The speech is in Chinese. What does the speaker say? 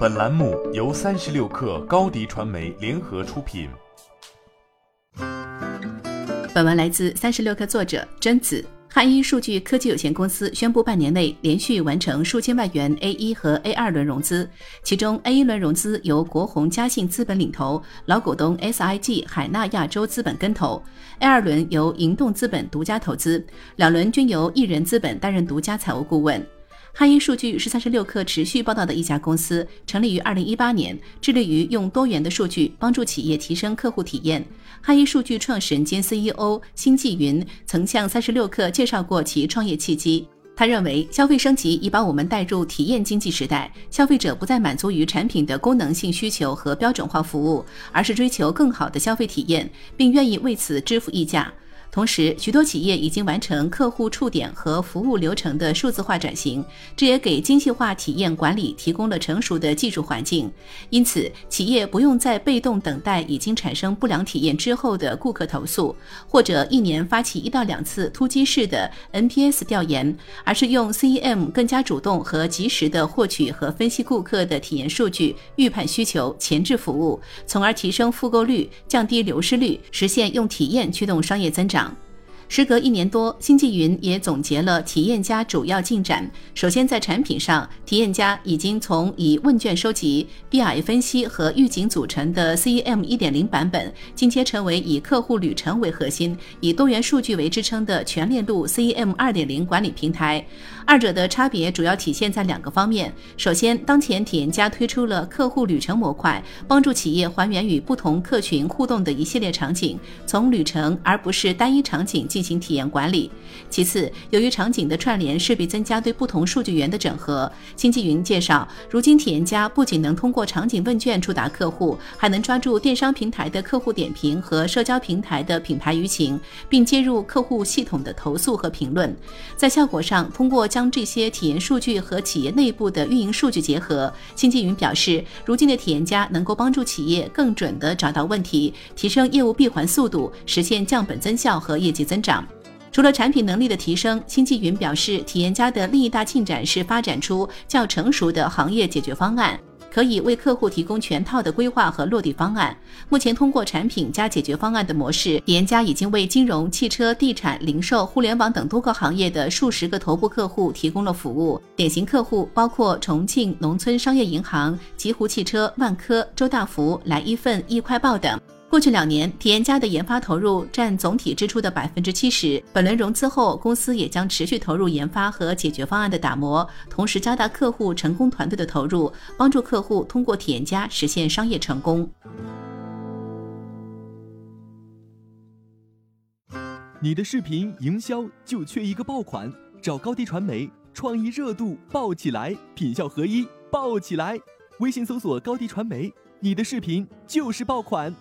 本栏目由三十六氪高低传媒联合出品。本文来自三十六氪作者贞子。汉一数据科技有限公司宣布，半年内连续完成数千万元 A 一和 A 二轮融资，其中 A 一轮融资由国宏嘉信资本领投，老股东 SIG 海纳亚洲资本跟投；A 二轮由盈动资本独家投资，两轮均由艺人资本担任独家财务顾问。汉一数据是三十六氪持续报道的一家公司，成立于二零一八年，致力于用多元的数据帮助企业提升客户体验。汉一数据创始人兼 CEO 辛继云曾向三十六氪介绍过其创业契机。他认为，消费升级已把我们带入体验经济时代，消费者不再满足于产品的功能性需求和标准化服务，而是追求更好的消费体验，并愿意为此支付溢价。同时，许多企业已经完成客户触点和服务流程的数字化转型，这也给精细化体验管理提供了成熟的技术环境。因此，企业不用再被动等待已经产生不良体验之后的顾客投诉，或者一年发起一到两次突击式的 NPS 调研，而是用 CEM 更加主动和及时的获取和分析顾客的体验数据，预判需求，前置服务，从而提升复购率，降低流失率，实现用体验驱动商业增长。长，时隔一年多，星际云也总结了体验家主要进展。首先，在产品上，体验家已经从以问卷收集、BI 分析和预警组成的 CEM 1.0版本，进阶成为以客户旅程为核心、以多元数据为支撑的全链路 CEM 2.0管理平台。二者的差别主要体现在两个方面。首先，当前体验家推出了客户旅程模块，帮助企业还原与不同客群互动的一系列场景，从旅程而不是单一场景进进行体验管理。其次，由于场景的串联势必增加对不同数据源的整合。经纪云介绍，如今体验家不仅能通过场景问卷触达客户，还能抓住电商平台的客户点评和社交平台的品牌舆情，并接入客户系统的投诉和评论。在效果上，通过将这些体验数据和企业内部的运营数据结合，新纪云表示，如今的体验家能够帮助企业更准地找到问题，提升业务闭环速度，实现降本增效和业绩增长除了产品能力的提升，新纪云表示，体验家的另一大进展是发展出较成熟的行业解决方案。可以为客户提供全套的规划和落地方案。目前，通过产品加解决方案的模式，体验家已经为金融、汽车、地产、零售、互联网等多个行业的数十个头部客户提供了服务。典型客户包括重庆农村商业银行、极狐汽车、万科、周大福、来一份、易快报等。过去两年，体验家的研发投入占总体支出的百分之七十。本轮融资后，公司也将持续投入研发和解决方案的打磨，同时加大客户成功团队的投入，帮助客户通过体验家实现商业成功。你的视频营销就缺一个爆款，找高低传媒，创意热度爆起来，品效合一爆起来。微信搜索高低传媒，你的视频就是爆款。